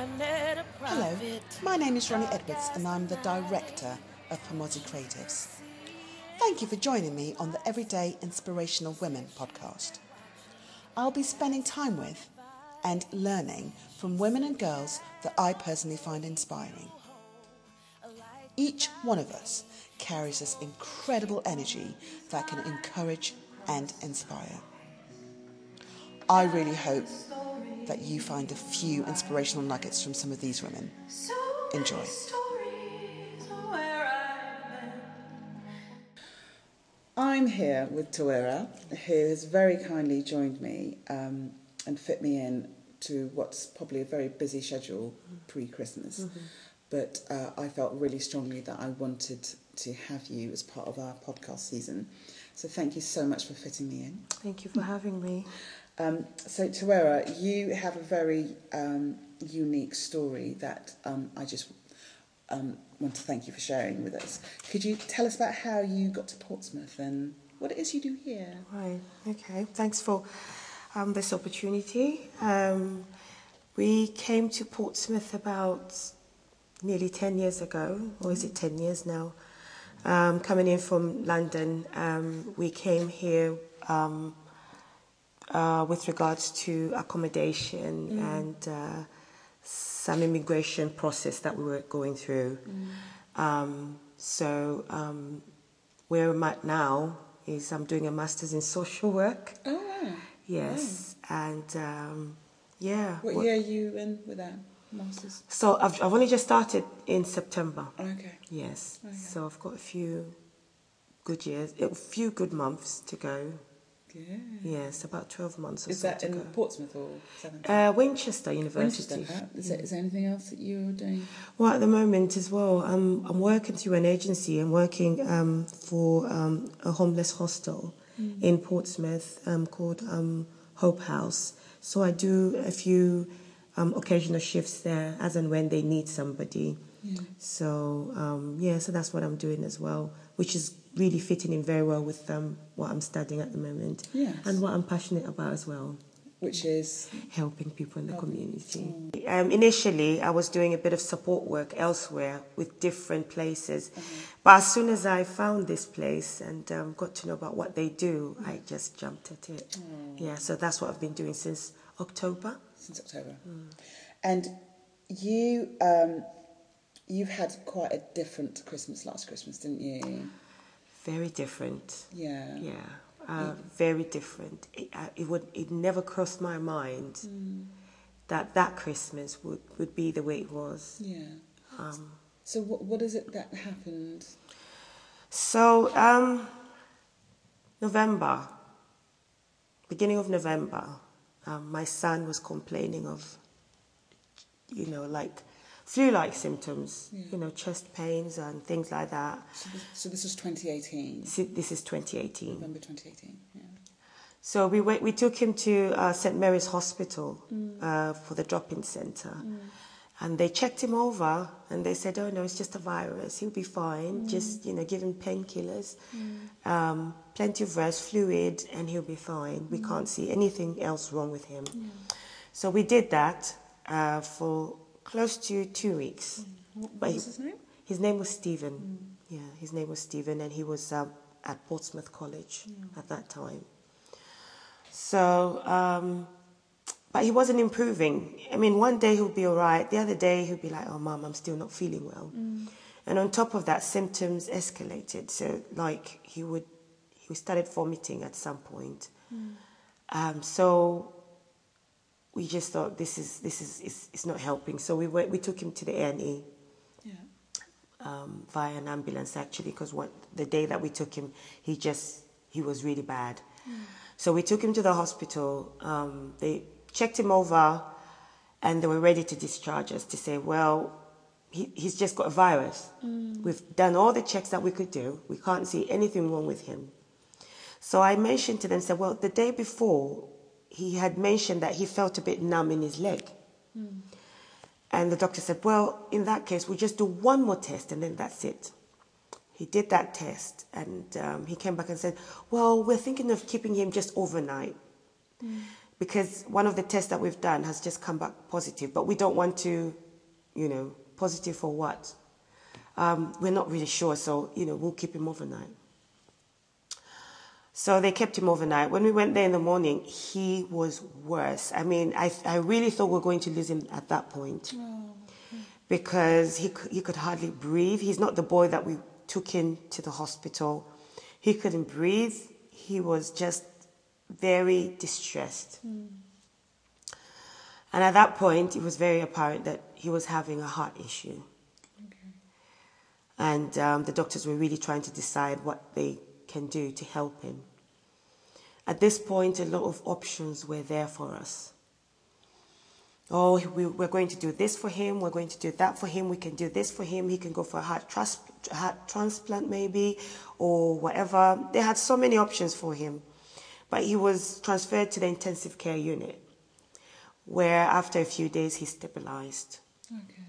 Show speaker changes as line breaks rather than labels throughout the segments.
Hello, my name is Ronnie Edwards and I'm the director of Pomozi Creatives. Thank you for joining me on the Everyday Inspirational Women podcast. I'll be spending time with and learning from women and girls that I personally find inspiring. Each one of us carries this incredible energy that can encourage and inspire. I really hope that you find a few inspirational nuggets from some of these women. Enjoy. I'm here with Tawera, who has very kindly joined me um, and fit me in to what's probably a very busy schedule pre Christmas. Mm-hmm. But uh, I felt really strongly that I wanted to have you as part of our podcast season. So thank you so much for fitting me in.
Thank you for having me.
Um, so, Tawera, you have a very um, unique story that um, I just um, want to thank you for sharing with us. Could you tell us about how you got to Portsmouth and what it is you do here?
Right, okay. Thanks for um, this opportunity. Um, we came to Portsmouth about nearly 10 years ago, or is it 10 years now? Coming in from London, we came here um, uh, with regards to accommodation mm. and uh, some immigration process that we were going through. Mm. Um, so um, where I'm at now is I'm doing a master's in social work.
Oh,
Yes, oh. and um, yeah.
What year are you in with that? Masters?
So I've, I've only just started in September.
Okay.
Yes. Okay. So I've got a few good years, a few good months to go.
Yeah.
Yes, about 12 months or
Is
so
that in
go.
Portsmouth or
uh, Winchester University.
Winchester. Is, there, is there anything else that you're doing?
Well, at the moment as well, I'm, I'm working through an agency. I'm working um, for um, a homeless hostel mm. in Portsmouth um, called um, Hope House. So I do a few um, occasional shifts there as and when they need somebody. Yeah. So um, yeah, so that's what I'm doing as well, which is really fitting in very well with um, what I'm studying at the moment
yes.
and what I'm passionate about as well.
Which is
helping people in the community. Mm. Um, initially, I was doing a bit of support work elsewhere with different places, mm-hmm. but as soon as I found this place and um, got to know about what they do, mm. I just jumped at it. Mm. Yeah, so that's what I've been doing since October.
Since October, mm. and you um, you've had quite a different Christmas last Christmas, didn't you?
Very different.
Yeah.
Yeah. Uh, very different. It, uh, it, would it never crossed my mind
mm.
that that Christmas would, would be the way it was.
Yeah. Um, so what what is it that happened?
So um, November, beginning of November, um, my son was complaining of, you know, like flu-like symptoms, yeah. you know, chest pains and things like that.
So this, so this is 2018.
This is 2018.
November 2018. Yeah.
So we went, we took him to uh, St Mary's Hospital mm. uh, for the drop-in center, mm. and they checked him over and they said, "Oh no, it's just a virus. He'll be fine. Mm. Just you know, give him painkillers,
mm.
um, plenty of rest, fluid, and he'll be fine. We mm. can't see anything else wrong with him." So we did that uh, for close to two weeks.
Mm. What was his name?
His name was Stephen. Mm. Yeah, his name was Stephen, and he was um, at Portsmouth College mm. at that time. So, um, but he wasn't improving. I mean, one day he'll be all right. The other day he'll be like, "Oh, mom, I'm still not feeling well."
Mm.
And on top of that, symptoms escalated. So, like he would, he started vomiting at some point.
Mm.
Um, so we just thought this is this is it's, it's not helping. So we went we took him to the A and
E.
Um, via an ambulance actually because what the day that we took him he just he was really bad
mm.
so we took him to the hospital um, they checked him over and they were ready to discharge us to say well he, he's just got a virus
mm.
we've done all the checks that we could do we can't see anything wrong with him so i mentioned to them said well the day before he had mentioned that he felt a bit numb in his leg.
Mm.
And the doctor said, Well, in that case, we'll just do one more test and then that's it. He did that test and um, he came back and said, Well, we're thinking of keeping him just overnight.
Mm.
because one of the tests that we've done has just come back positive, but we don't want to, you know, positive for what? Um, we're not really sure, so, you know, we'll keep him overnight. So they kept him overnight. When we went there in the morning, he was worse. I mean, I, I really thought we were going to lose him at that point because he, he could hardly breathe. He's not the boy that we took in to the hospital. He couldn't breathe. He was just very distressed. Mm. And at that point, it was very apparent that he was having a heart issue. Okay. And um, the doctors were really trying to decide what they can do to help him. At this point, a lot of options were there for us. Oh, we, we're going to do this for him, we're going to do that for him, we can do this for him, he can go for a heart, trans- heart transplant maybe, or whatever. They had so many options for him. But he was transferred to the intensive care unit, where after a few days he stabilized. Okay.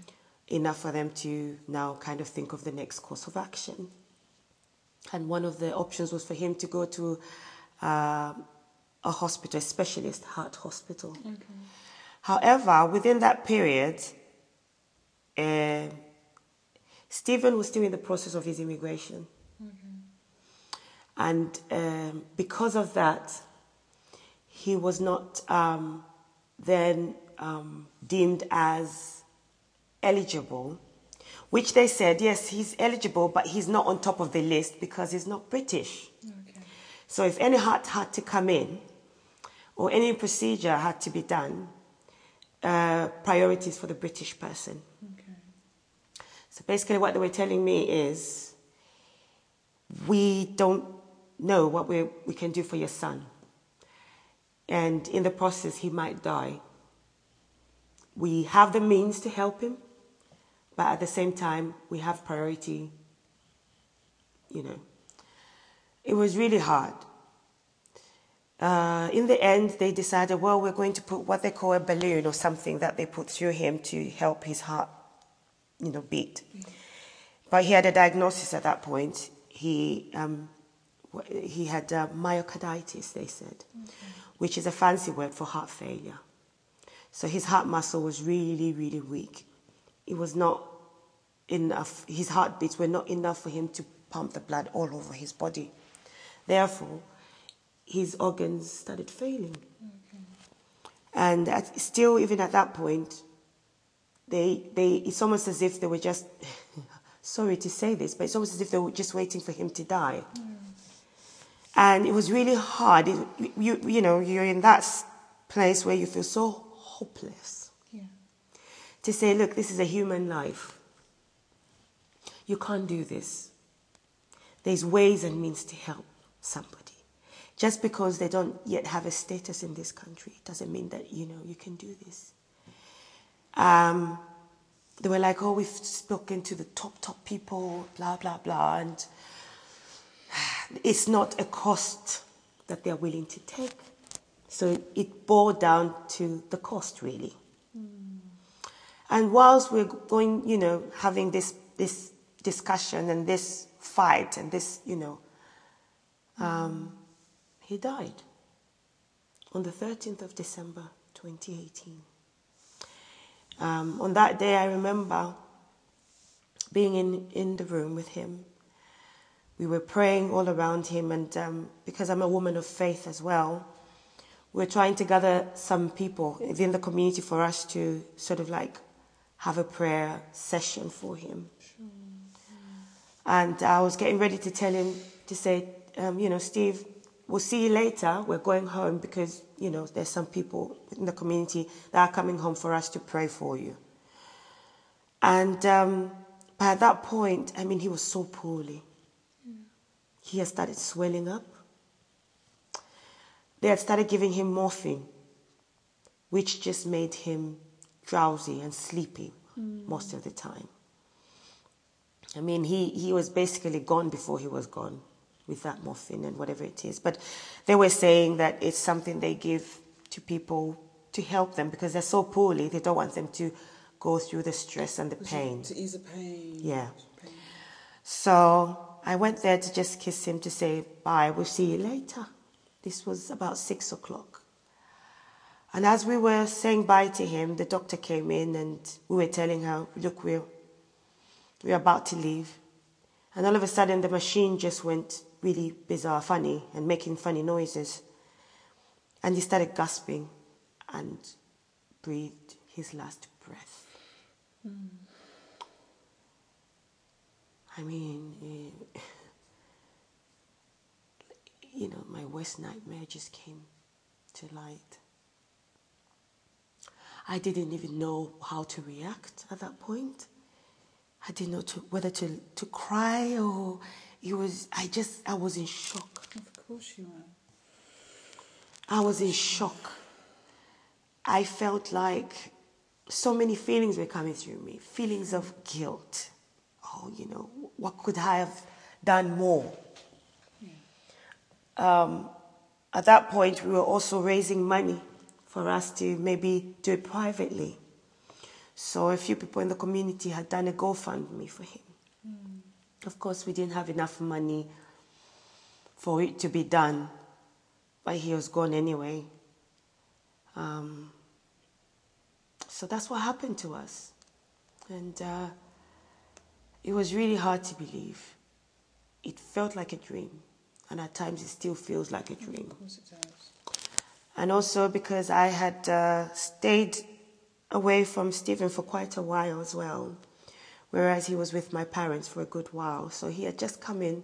Enough for them to now kind of think of the next course of action. And one of the options was for him to go to uh, a hospital, a specialist heart hospital. Okay. However, within that period, uh, Stephen was still in the process of his immigration. And um, because of that, he was not um, then um, deemed as eligible, which they said, yes, he's eligible, but he's not on top of the list because he's not British. Okay. So if any heart had to come in or any procedure had to be done, uh, priorities for the British person. Okay. So basically, what they were telling me is we don't know what we, we can do for your son. And in the process, he might die. We have the means to help him, but at the same time, we have priority. You know, it was really hard. Uh, in the end, they decided, well, we're going to put what they call a balloon or something that they put through him to help his heart, you know, beat. Mm-hmm. But he had a diagnosis at that point. He um, he had uh, myocarditis, they said, okay. which is a fancy word for heart failure. So his heart muscle was really, really weak. It was not enough, his heartbeats were not enough for him to pump the blood all over his body. Therefore, his organs started failing. Okay. And at, still, even at that point, they, they, it's almost as if they were just, sorry to say this, but it's almost as if they were just waiting for him to die. And it was really hard. It, you, you know, you're in that place where you feel so hopeless. Yeah. To say, look, this is a human life. You can't do this. There's ways and means to help somebody. Just because they don't yet have a status in this country doesn't mean that, you know, you can do this. Um, they were like, oh, we've spoken to the top, top people, blah, blah, blah. And it's not a cost that they're willing to take. So it boiled down to the cost, really. Mm. And whilst we're going, you know, having this this discussion and this fight and this, you know, um, he died on the 13th of December 2018. Um, on that day, I remember being in, in the room with him we were praying all around him, and um, because I'm a woman of faith as well, we're trying to gather some people within the community for us to sort of like have a prayer session for him. Sure. And I was getting ready to tell him to say, um, you know, Steve, we'll see you later. We're going home because, you know, there's some people in the community that are coming home for us to pray for you. And um, at that point, I mean, he was so poorly. He had started swelling up. They had started giving him morphine, which just made him drowsy and sleepy mm. most of the time. I mean, he, he was basically gone before he was gone with that morphine and whatever it is. But they were saying that it's something they give to people to help them because they're so poorly, they don't want them to go through the stress and the pain.
To ease the pain.
Yeah. Pain. So I went there to just kiss him to say bye, we'll see you later. This was about six o'clock. And as we were saying bye to him, the doctor came in and we were telling her, look, we're, we're about to leave. And all of a sudden, the machine just went really bizarre, funny, and making funny noises. And he started gasping and breathed his last breath. Mm. I mean, eh, you know, my worst nightmare just came to light. I didn't even know how to react at that point. I didn't know to, whether to, to cry or it was, I just, I was in shock.
Of course you were.
I was in shock. I felt like so many feelings were coming through me feelings of guilt. Oh, you know, what could I have done more? Yeah. Um, at that point, we were also raising money for us to maybe do it privately. So a few people in the community had done a GoFundMe for him. Mm. Of course, we didn't have enough money for it to be done, but he was gone anyway. Um, so that's what happened to us. And uh, it was really hard to believe. It felt like a dream, and at times it still feels like a dream.
Of course it does
and also because I had uh, stayed away from Stephen for quite a while as well, whereas he was with my parents for a good while. So he had just come in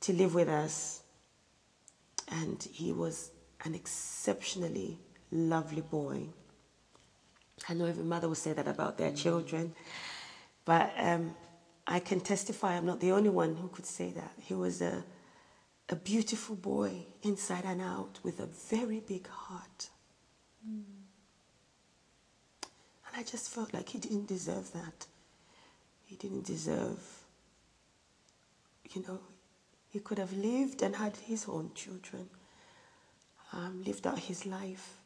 to live with us, and he was an exceptionally lovely boy. I know every mother will say that about their children, but um, I can testify I'm not the only one who could say that. He was a a beautiful boy inside and out with a very big heart. Mm. I just felt like he didn't deserve that. He didn't deserve, you know, he could have lived and had his own children, um, lived out his life.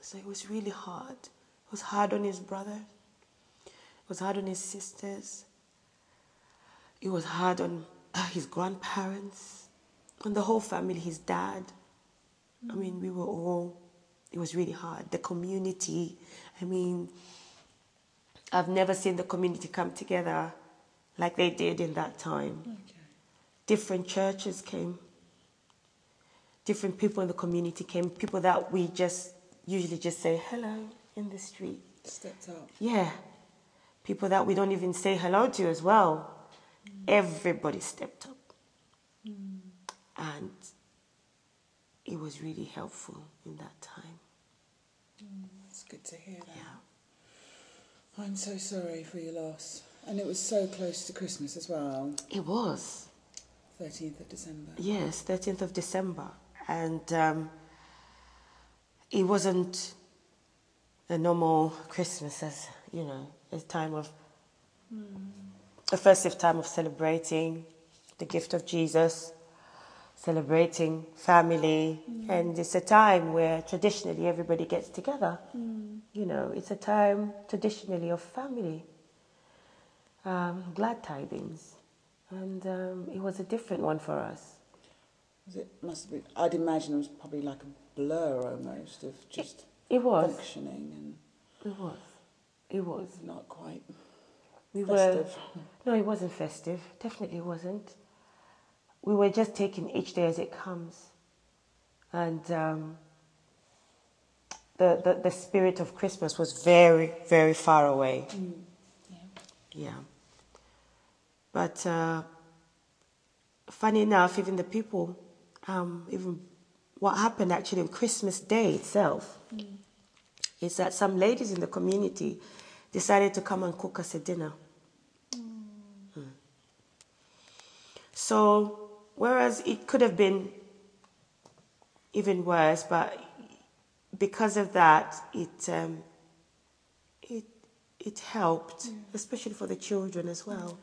So it was really hard. It was hard on his brother, it was hard on his sisters, it was hard on uh, his grandparents, on the whole family, his dad. I mean, we were all, it was really hard. The community, I mean, I've never seen the community come together like they did in that time. Okay. Different churches came, different people in the community came, people that we just usually just say hello in the street.
Stepped up.
Yeah. People that we don't even say hello to as well everybody stepped up. Mm. And it was really helpful in that time.
Mm, it's good to hear that. Yeah. I'm so sorry for your loss. And it was so close to Christmas as well.
It was.
13th of December.
Yes, 13th of December. And um, it wasn't a normal Christmas as, you know, a time of mm a festive time of celebrating the gift of Jesus, celebrating family, mm. and it's a time where traditionally everybody gets together. Mm. You know, it's a time traditionally of family, um, glad tidings, and um, it was a different one for us.
It must be. I'd imagine it was probably like a blur almost of just
it, it was
functioning and
it was it was
not quite
we festive. were no, it wasn't festive. Definitely wasn't. We were just taking each day as it comes, and um, the, the the spirit of Christmas was very very far away. Mm. Yeah. yeah. But uh, funny enough, even the people, um, even what happened actually on Christmas Day itself, mm. is that some ladies in the community decided to come and cook us a dinner. Mm. So, whereas it could have been even worse, but because of that, it um, it it helped, yeah. especially for the children as well.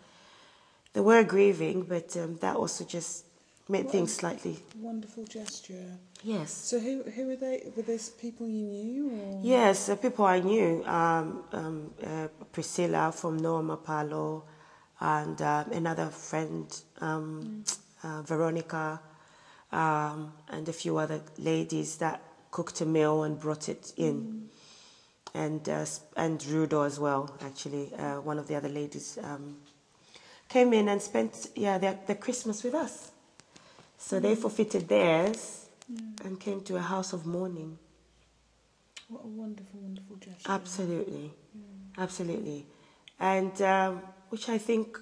They were grieving, but um, that also just made what things slightly
wonderful gesture.
Yes.
So who who were they? Were these people you knew? Or?
Yes, uh, people I knew. Um, um, uh, Priscilla from Norma Palo, and uh, another friend, um, mm. Uh, Veronica, um, and a few other ladies that cooked a meal and brought it in. And, uh, and Rudo as well, actually, uh, one of the other ladies um, came in and spent yeah, their, their Christmas with us. So they forfeited theirs and came to a house of mourning.
What a wonderful, wonderful gesture.
Absolutely, absolutely, and um, which I think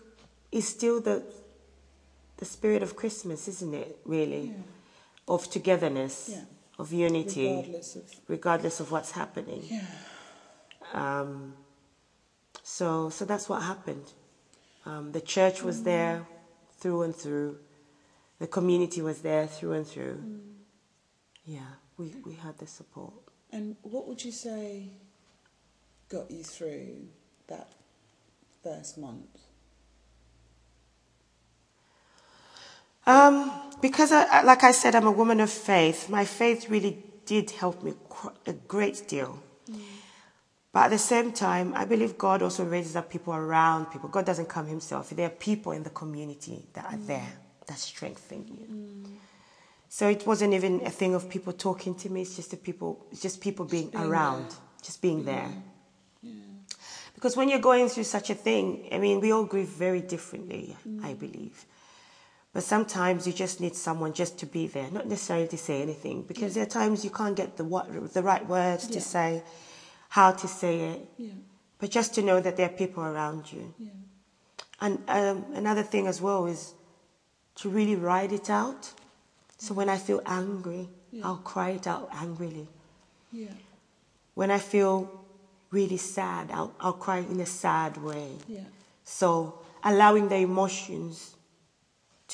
is still the the spirit of Christmas, isn't it? Really,
Yeah.
of togetherness,
Yeah.
of unity,
Regardless of.
regardless of what's happening.
Yeah.
Um, so, so that's what happened. Um, the church was there through and through. The community was there through and through. Yeah, we, we had the support.
And what would you say got you through that first month?
Um, because, I, like I said, I'm a woman of faith. My faith really did help me a great deal. Mm. But at the same time, I believe God also raises up people around people. God doesn't come himself. There are people in the community that are there mm. that strengthen you. Mm. So it wasn't even a thing of people talking to me. It's just the people. It's just people being,
being
around,
there.
just being there. Because when you're going through such a thing, I mean, we all grieve very differently. I believe. But sometimes you just need someone just to be there, not necessarily to say anything, because there are times you can't get the what, the right words
Yeah.
to say, how to say it,
Yeah.
but just to know that there are people around you.
Yeah.
And um, another thing as well is to really write it out. So when I feel angry,
Yeah.
I'll cry it out angrily.
Yeah.
When I feel really sad, I'll, I'll cry in a sad way.
Yeah.
So allowing the emotions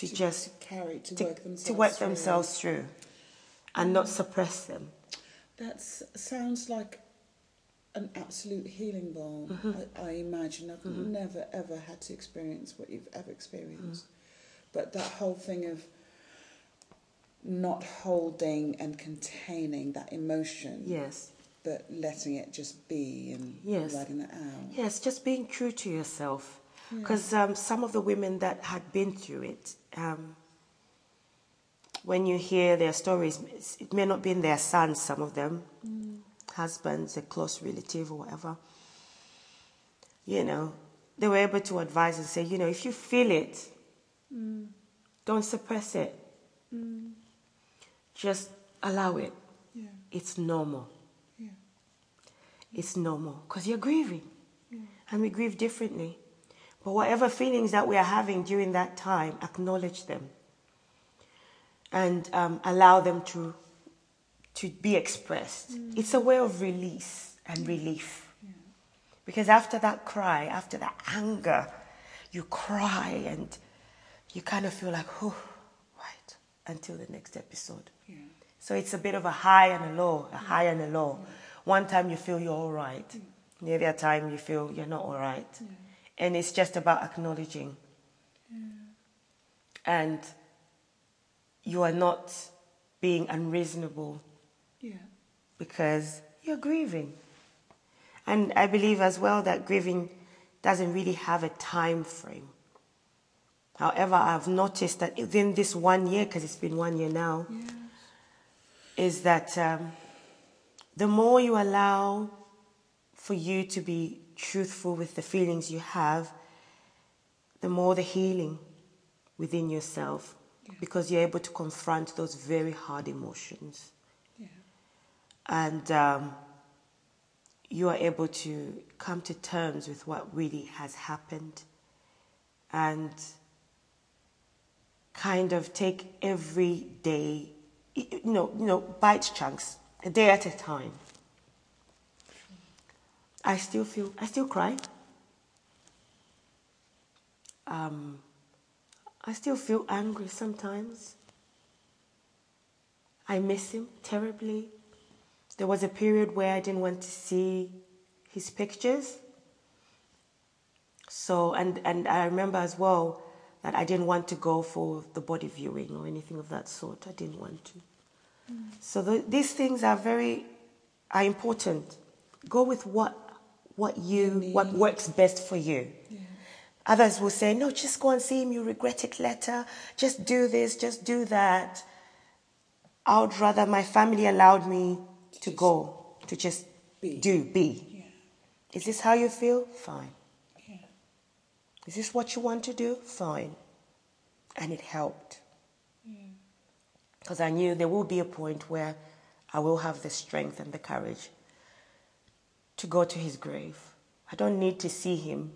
to, just
carry to,
to,
work themselves
to work
through.
themselves through and not suppress them.
That sounds like an absolute healing balm.
Mm-hmm.
I, I imagine I've never ever had to experience what you've ever experienced, but that whole thing of not holding and containing that emotion,
Yes.
but letting it just be and
Yes.
letting it out.
Yes, just being true to yourself. Because um, some of the women that had been through it, um, when you hear their stories, it may not be in their sons, some of them, mm. husbands, a close relative, or whatever. You know, they were able to advise and say, you know, if you feel it, mm. don't suppress it. Mm. Just allow it.
Yeah,
It's normal.
yeah,
It's normal because you're grieving. And we grieve differently. But whatever feelings that we are having during that time, acknowledge them and um, allow them to, to be expressed. Mm. It's a way of release and mm. relief. Because after that cry, after that anger, you cry and you kind of feel like, oh, right, until the next episode.
yeah,
So it's a bit of a high and a low, a mm. high and a low. One time you feel you're all right, the other time you feel you're not all right. And it's just about acknowledging. And you are not being unreasonable
yeah,
because you're grieving. And I believe as well that grieving doesn't really have a time frame. However, I've noticed that within this one year, because it's been one year now,
yeah,
is that um, the more you allow for you to be truthful with the feelings you have, the more the healing within yourself, because you're able to confront those very hard emotions.
yeah,
And um, you are able to come to terms with what really has happened and kind of take every day, you know, you know, bite chunks, a day at a time. I still feel, I still cry. Um, I still feel angry sometimes. I miss him terribly. There was a period where I didn't want to see his pictures. So, and, and I remember as well that I didn't want to go for the body viewing or anything of that sort. I didn't want to. So the, these things are very are important. Go with what what you what works best for you. Others will say, no, just go and see him. You regret it later. Just do this. Just do that. I would rather my family allowed me to go, to just
be.
do, be.
Yeah.
Is this how you feel? Fine.
Yeah.
Is this what you want to do? Fine. And it helped. Because I knew there will be a point where I will have the strength and the courage to go to his grave. I don't need to see him.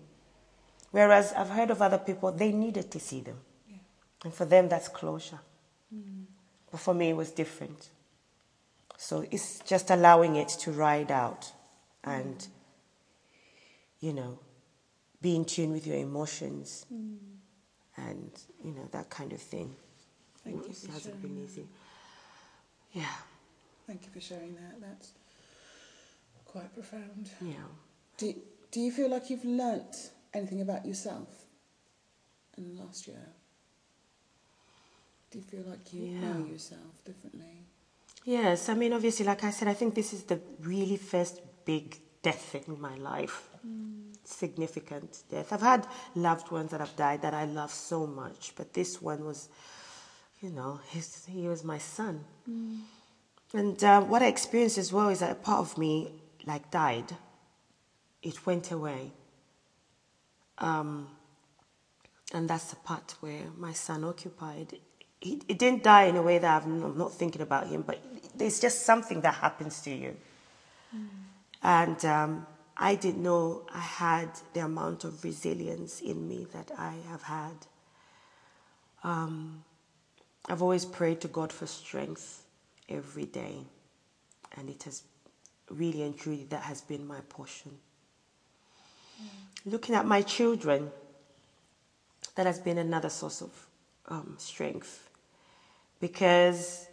Whereas I've heard of other people, they needed to see them.
Yeah.
And for them, that's closure. But for me, it was different. So it's just allowing it to ride out and, you know, be in tune with your emotions mm. and, you know, that kind of thing.
Thank you
It hasn't been
that.
easy. Yeah,
Thank you for sharing that. That's quite profound.
yeah.
Do, do you feel like you've learnt anything about yourself in the last year? Do you feel like you
Yeah.
know yourself differently?
Yes, I mean, obviously, like I said, I think this is the really first big death in my life. Significant death. I've had loved ones that have died that I love so much, but this one was, you know, his, he was my son. And uh, what I experienced as well is that a part of me, like, died. It went away. Um, and that's the part where my son occupied. He, it didn't die in a way that I'm, I'm not thinking about him, but there's just something that happens to you. And um, I didn't know I had the amount of resilience in me that I have had. Um, I've always prayed to God for strength every day, and it has really and truly that has been my portion. Looking at my children, that has been another source of um, strength because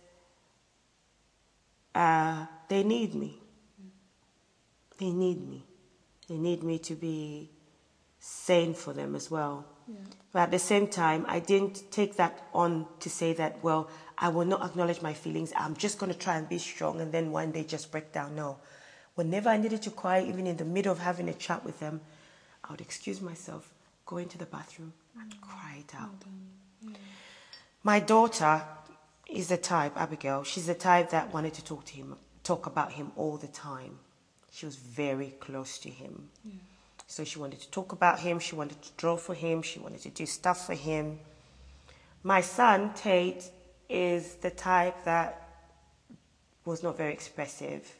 uh, they need me. They need me. They need me to be sane for them as well. But at the same time, I didn't take that on to say that, well, I will not acknowledge my feelings. I'm just going to try and be strong and then one day just break down. No. Whenever I needed to cry, even in the middle of having a chat with them, I would excuse myself, go into the bathroom, and cry it out. My daughter is the type, Abigail, she's the type that wanted to talk to him, talk about him all the time. She was very close to him. So she wanted to talk about him, she wanted to draw for him, she wanted to do stuff for him. My son, Tate, is the type that was not very expressive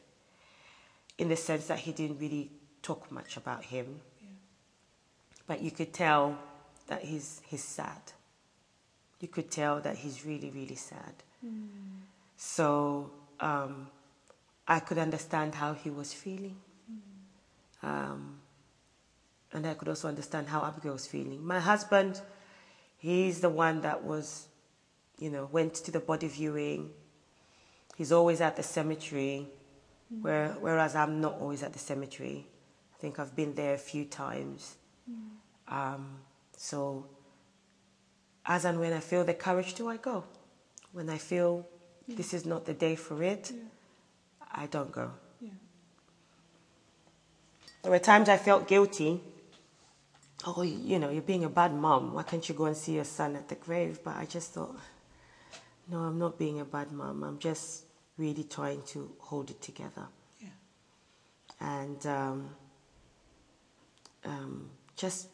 in the sense that he didn't really talk much about him. But you could tell that he's, he's sad. You could tell that he's really, really sad. So um, I could understand how he was feeling. Um, and I could also understand how Abigail was feeling. My husband, he's the one that was, you know, went to the body viewing. He's always at the cemetery, where, whereas I'm not always at the cemetery. I think I've been there a few times. Um, so, as and when I feel the courage to, I go. When I feel this is not the day for it, I don't go.
Yeah.
There were times I felt guilty. Oh, you know, you're being a bad mom. Why can't you go and see your son at the grave? But I just thought, no, I'm not being a bad mom. I'm just really trying to hold it together.
Yeah.
And um, um, just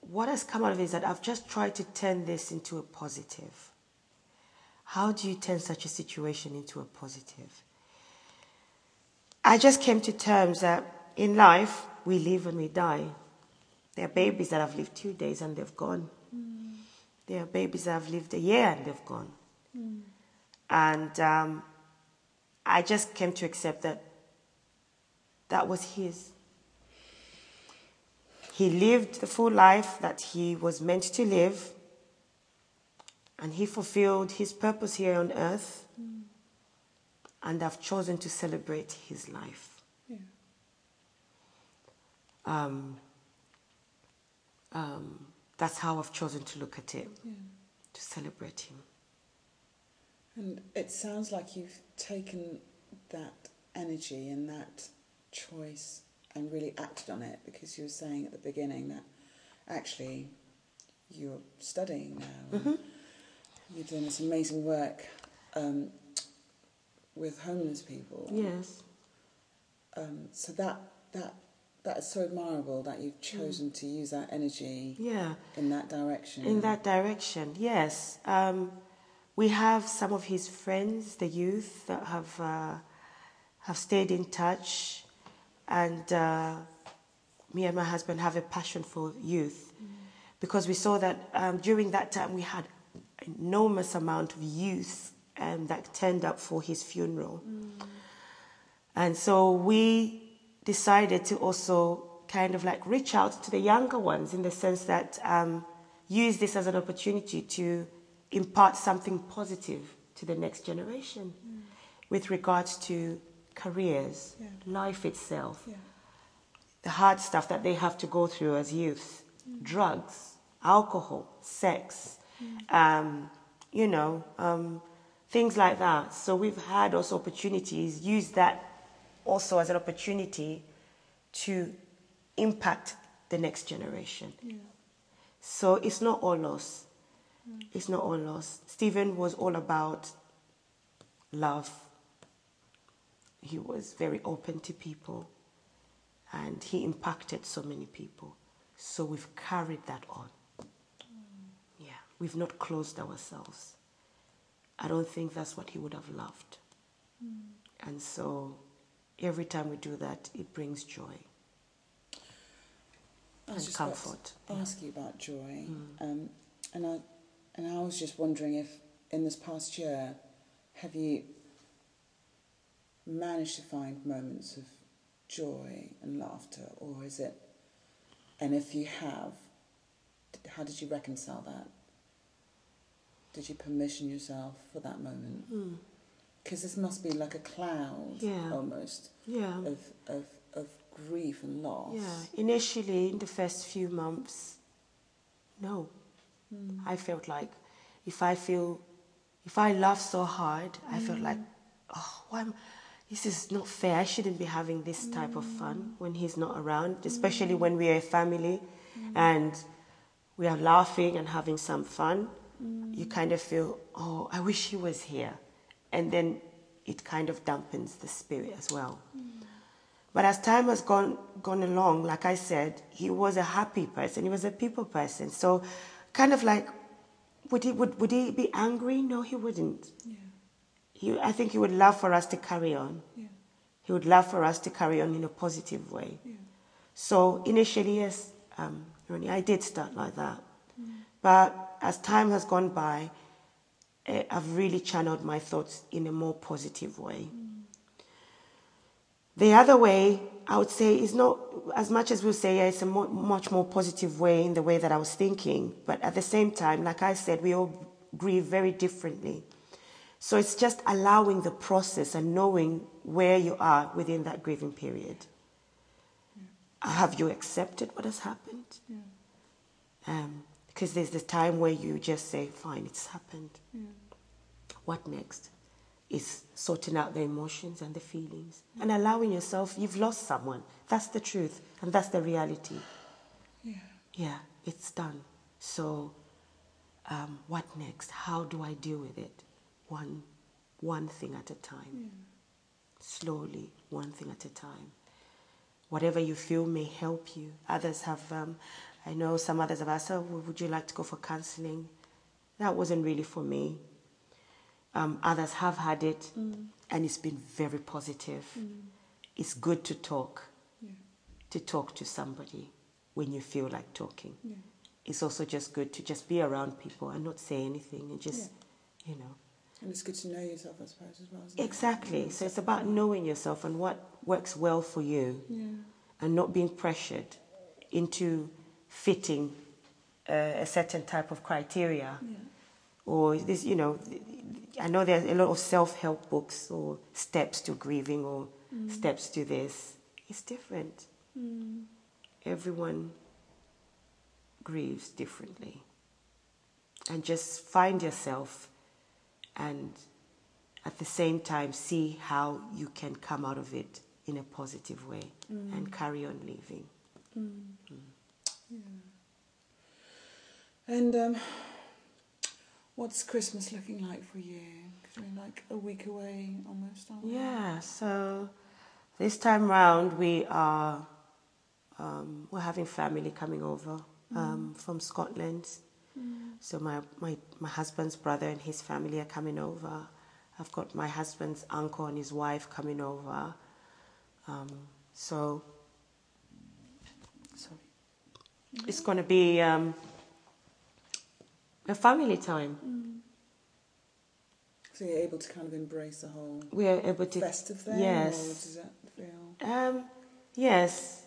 what has come out of it is that I've just tried to turn this into a positive. How do you turn such a situation into a positive? I just came to terms that in life, we live and we die. There are babies that have lived two days and they've gone. There are babies that have lived a year and they've gone. And um, I just came to accept that that was his. He lived the full life that he was meant to live, and he fulfilled his purpose here on earth. And I've chosen to celebrate his life.
Yeah.
Um, um, that's how I've chosen to look at it,
Yeah.
to celebrate him.
And it sounds like you've taken that energy and that choice and really acted on it because you were saying at the beginning that actually you're studying now. and You're doing this amazing work
um, with homeless people.
Yes.
Um, so that that that is so admirable that you've chosen to use that energy
Yeah.
in that direction.
In that direction, yes. Um, we have some of his friends, the youth, that have uh, have stayed in touch, and uh, me and my husband have a passion for youth because we saw that um, during that time we had enormous amount of youth um, that turned up for his funeral, and so we decided to also kind of like reach out to the younger ones in the sense that um, use this as an opportunity to impart something positive to the next generation with regards to careers,
Yeah.
life itself,
Yeah.
the hard stuff that they have to go through as youth, drugs, alcohol, sex, um, you know, um, things like that. So we've had those opportunities, use that also as an opportunity to impact the next generation. So it's not all loss. Mm. It's not all loss. Stephen was all about love. He was very open to people and he impacted so many people. So we've carried that on. Mm. Yeah, we've not closed ourselves. I don't think that's what he would have loved. Mm. And so every time we do that, it brings joy. And
just about to
comfort, yeah. Mm.
Ask you about joy, um, and I and I was just wondering if in this past year, have you managed to find moments of joy and laughter, or is it? And if you have, how did you reconcile that? Did you permission yourself for that moment? Because this must be like a cloud,
Hmm. Yeah.
almost,
Yeah.
of, of, of grief and loss.
Yeah, initially in the first few months, no. Hmm. I felt like if I feel, if I laugh so hard, I felt hmm. like, oh, why am, this is not fair. I shouldn't be having this type of fun hmm. when he's not around, especially when we are a family and we are laughing and having some fun. You kind of feel, oh, I wish he was here. And then it kind of dampens the spirit as well. But as time has gone gone along, like I said, he was a happy person. He was a people person. So, kind of like, would he would would he be angry? No, he wouldn't.
Yeah.
He, I think he would love for us to carry on.
Yeah.
He would love for us to carry on in a positive way. So initially, yes, um, Ronnie, I did start like that. But as time has gone by, eh, I've really channeled my thoughts in a more positive way. The other way, I would say, is not as much as we'll say yeah, it's a mo- much more positive way in the way that I was thinking. But at the same time, like I said, we all grieve very differently. So it's just allowing the process and knowing where you are within that grieving period. Have you accepted what has happened? Um, because there's the time where you just say, fine, it's happened. What next? Is sorting out the emotions and the feelings and allowing yourself, you've lost someone. That's the truth and that's the reality.
Yeah.
Yeah, it's done. So, um, what next? How do I deal with it? One, one thing at a time. Slowly, one thing at a time. Whatever you feel may help you. Others have, um, I know some others have asked, oh, would you like to go for counseling? That wasn't really for me. Um, others have had it, and it's been very positive. It's good to talk,
Yeah.
to talk to somebody when you feel like talking. It's also just good to just be around people and not say anything and just, you know.
And it's good to know yourself, I suppose, as well. Isn't it?
Exactly. So it's about knowing yourself and what works well for you
Yeah.
and not being pressured into fitting uh, a certain type of criteria. Or this, you know, I know there's a lot of self-help books or steps to grieving or mm. steps to this. It's different. Mm. Everyone grieves differently. And just find yourself and at the same time see how you can come out of it in a positive way mm. and carry on living.
And um, What's Christmas looking like for you? we're like a week away almost, aren't we?
Yeah, so this time round we are um, we're having family coming over um, from Scotland. So my, my my husband's brother and his family are coming over. I've got my husband's uncle and his wife coming over. Um, so it's going to be um, a family time.
So you're able to kind of embrace the whole
We are able to
festive thing?
Yes.
Or does that feel?
Um, yes,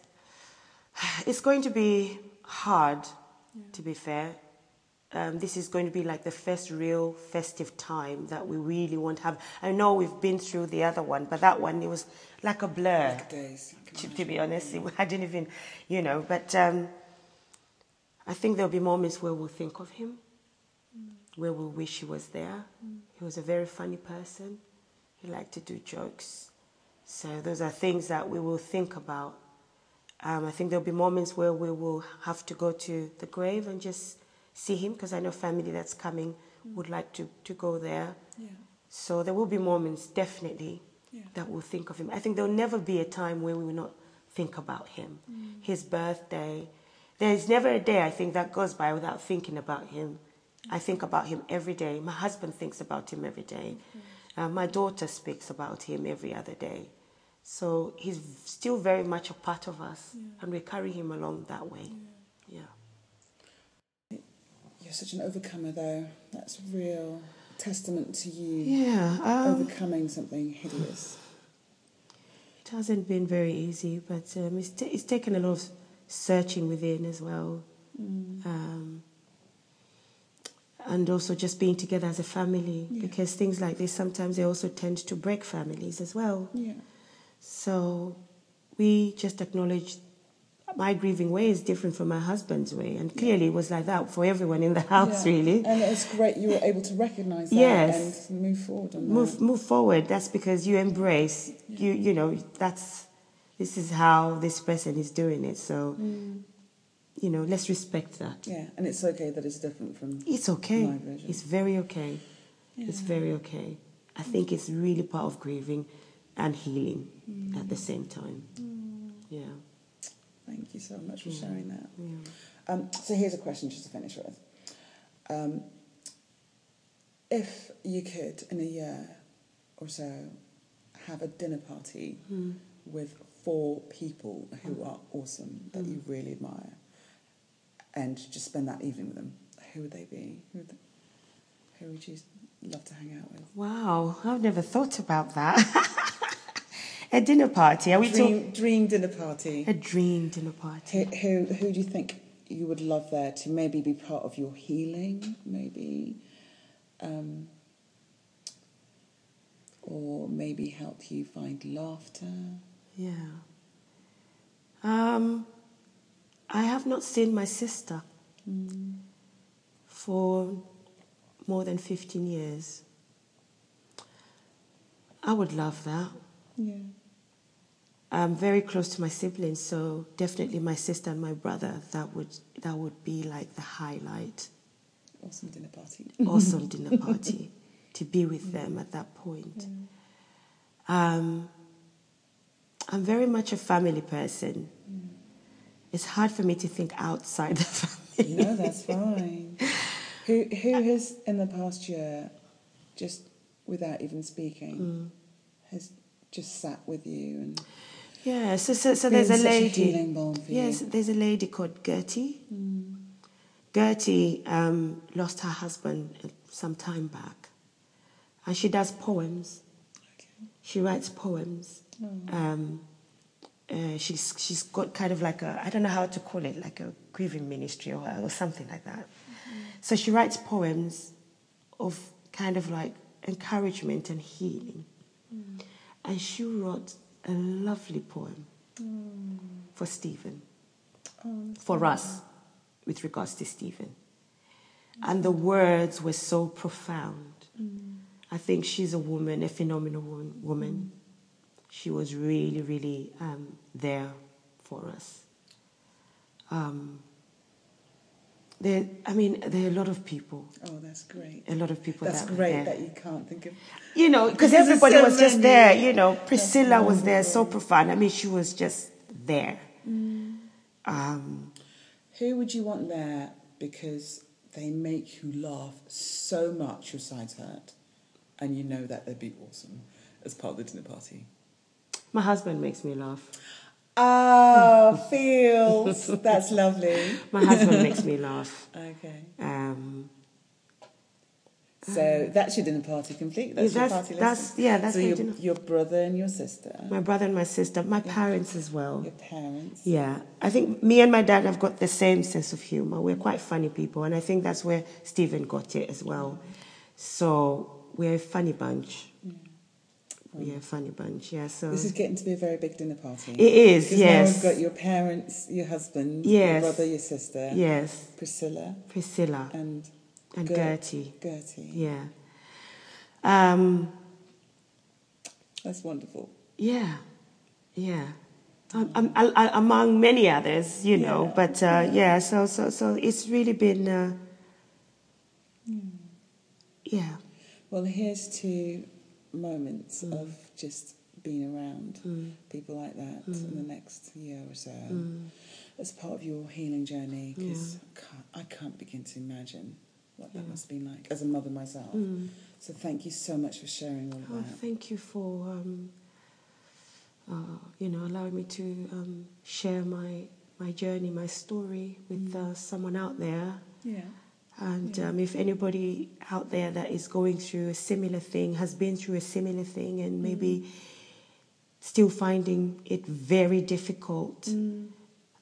it's going to be hard, to be fair. Um, this is going to be like the first real festive time that we really want to have. I know we've been through the other one, but that one it was like a blur.
Like days.
To, to be honest, it, I didn't even, you know. But um, I think there'll be moments where we'll think of him, where we'll wish he was there. He was a very funny person. He liked to do jokes. So those are things that we will think about. Um, I think there'll be moments where we will have to go to the grave and just see him because I know family that's coming would like to, to go there.
Yeah.
So there will be moments, definitely,
Yeah.
that we'll think of him. I think there'll never be a time where we will not think about him. His birthday. There's never a day, I think, that goes by without thinking about him. I think about him every day. My husband thinks about him every day. Uh, my daughter speaks about him every other day. So he's still very much a part of us, and we carry him along that way. Yeah.
You're such an overcomer, though. That's a real testament to you
Yeah. Um,
overcoming something hideous.
It hasn't been very easy, but um, it's, ta it's taken a lot of searching within as well. Um, and also just being together as a family
Yeah.
because things like this sometimes they also tend to break families as well.
Yeah.
So we just acknowledge my grieving way is different from my husband's way, and clearly it was like that for everyone in the house,
Yeah.
really.
And it's great you were able to recognise that
Yes.
and move forward on
move
that.
move forward that's because you embrace you you know that's this is how this person is doing it so you know let's respect that.
Yeah, and it's okay that it's different from.
it's okay.
My vision.
it's very okay. It's very okay. I think it's really part of grieving and healing at the same time. Yeah.
Thank you so much for sharing that.
yeah.
Um, so here's a question just to finish with. Um, if you could, in a year or so, have a dinner party with four people who are awesome that you really admire, and just spend that evening with them, who would they be? Who would, who would you love to hang out with?
wow i've never thought about that a dinner party are we talking
Dream, dream dinner party.
a dream dinner party
Who, who, who do you think you would love there to maybe be part of your healing, maybe, um, or maybe help you find laughter?
Yeah. Um, I have not seen my sister for more than 15 years. I would love that.
Yeah.
I'm very close to my siblings, so definitely my sister and my brother. That would that would be like the highlight.
Awesome dinner party.
Awesome dinner party to be with them at that point. Um, I'm very much a family person. It's hard for me to think outside the family.
no, that's fine. Who who has in the past year, just without even speaking, has just sat with you and
Yeah, so so, so there's a lady.
for
yes,
you?
there's a lady called Gertie. Gertie um, lost her husband uh, some time back, and she does poems.
Okay.
She writes poems. Um, uh, she's she's got kind of like a I don't know how to call it like a grieving ministry or, or something like that. Mm-hmm. So she writes poems of kind of like encouragement and healing, mm. and she wrote a lovely poem mm. for Stephen,
Oh,
for us, with regards to Stephen, and the words were so profound. Mm. I think she's a woman, a phenomenal woman. woman. She was really, really um, there for us. Um, there, I mean, there are a lot of people.
Oh, that's great.
A lot of people.
That's
that
great that you can't think of.
you know, because everybody
so
was just there. You know, Priscilla was there, so profound. I mean, she was just there.
Mm.
Um,
Who would you want there because they make you laugh so much your sides hurt, and you know that they'd be awesome as part of the dinner party?
My husband makes me laugh.
Oh, feels. That's lovely.
My husband makes me laugh.
Okay.
Um,
So that's your dinner party complete. That's,
Yeah,
your
that's-
party
that's-
list.
yeah, that's
so your,
dinner.
your brother and your sister,
my brother and my sister, my parents as well.
your parents.
Yeah, I think me and my dad have got the same sense of humor. We're quite funny people, and I think that's where Stephen got it as well. So we're a funny bunch. We're a funny bunch, yeah. So
This is getting to be a very big dinner party.
it is, yes,
now we've got your parents, your husband,
Yes.
your brother, your sister,
yes.
Priscilla,
Priscilla
and
and
Ger-
Gertie,
Gertie.
yeah. Um,
That's wonderful.
yeah, yeah. Um, um, I, I, among many others, you know,
Yeah.
but uh, yeah. So, so, so it's really been, uh, yeah.
Well, here's to moments of just being around people like that in the next year or so. As part of your healing journey because I, can't, I can't begin to imagine what that must have been like as a mother myself. So thank you so much for sharing all of
Oh,
that.
thank you for um, uh, you know allowing me to um, share my my journey, my story with uh, someone out there.
Yeah.
And um, if anybody out there that is going through a similar thing, has been through a similar thing, and maybe still finding it very difficult,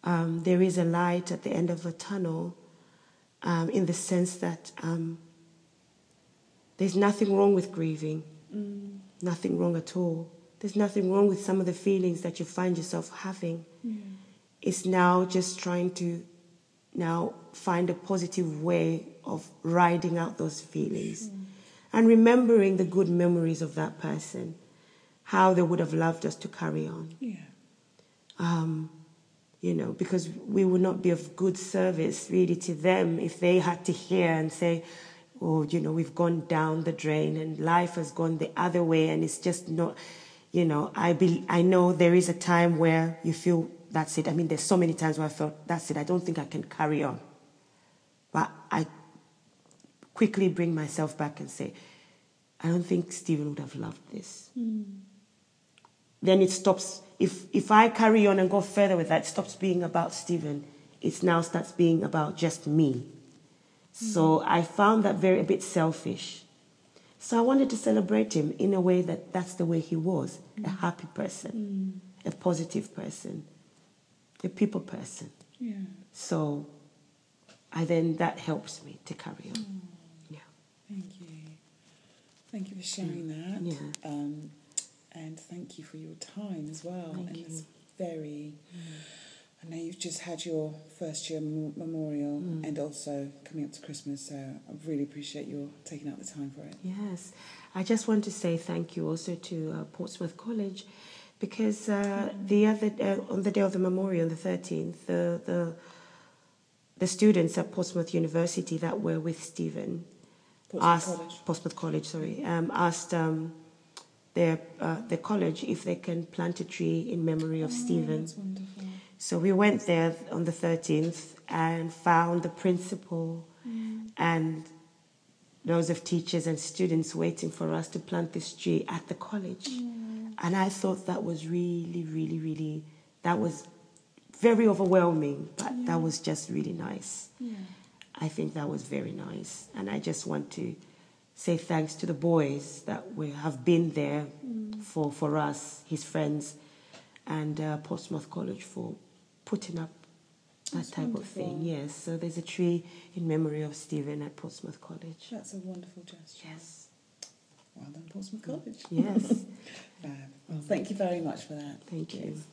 um, there is a light at the end of a tunnel um, in the sense that um, there's nothing wrong with grieving, nothing wrong at all. There's nothing wrong with some of the feelings that you find yourself having. It's now just trying to now find a positive way of riding out those feelings and remembering the good memories of that person, how they would have loved us to carry on.
Yeah.
Um, you know, because we would not be of good service really to them if they had to hear and say, oh, you know, we've gone down the drain and life has gone the other way and it's just not, you know, I, be, I know there is a time where you feel that's it. I mean, there's so many times where I felt that's it. I don't think I can carry on. But I quickly bring myself back and say, I don't think Stephen would have loved this hmm. then it stops. If if I carry on and go further with that, it stops being about Stephen. It now starts being about just me. Hmm. So I found that very a bit selfish. So I wanted to celebrate him in a way that that's the way he was, a hmm. happy person, a positive person, a people person.
Yeah.
So I then that helps me to carry on. Yeah.
Thank you. Thank you for sharing that.
Yeah.
Um, and thank you for your time as well.
Thank
and
you.
it's very. I know you've just had your first year mem- memorial
Mm.
and also coming up to Christmas, so I really appreciate your taking out the time for it.
Yes, I just want to say thank you also to uh, Portsmouth College because uh, the other uh, on the day of the memorial, the thirteenth, the the the students at Portsmouth University that were with Stephen
Portsmouth
asked
College.
Portsmouth College, sorry, um, asked um, their uh, the college if they can plant a tree in memory of Stephen.
Oh, wonderful.
So we went there on the 13th and found the principal and loads of teachers and students waiting for us to plant this tree at the college. And I thought that was really, really, really, that was very overwhelming, but that was just really nice.
Yeah.
I think that was very nice. And I just want to say thanks to the boys that we have been there for, for us, his friends, and uh, Portsmouth College for putting up that
That's
type of thing. Yes, so there's a tree in memory of Stephen at Portsmouth College.
That's a wonderful gesture.
Yes.
Well done, Portsmouth College.
Yes.
Fab. Well, thank you very much for that.
Thank you.
Yes.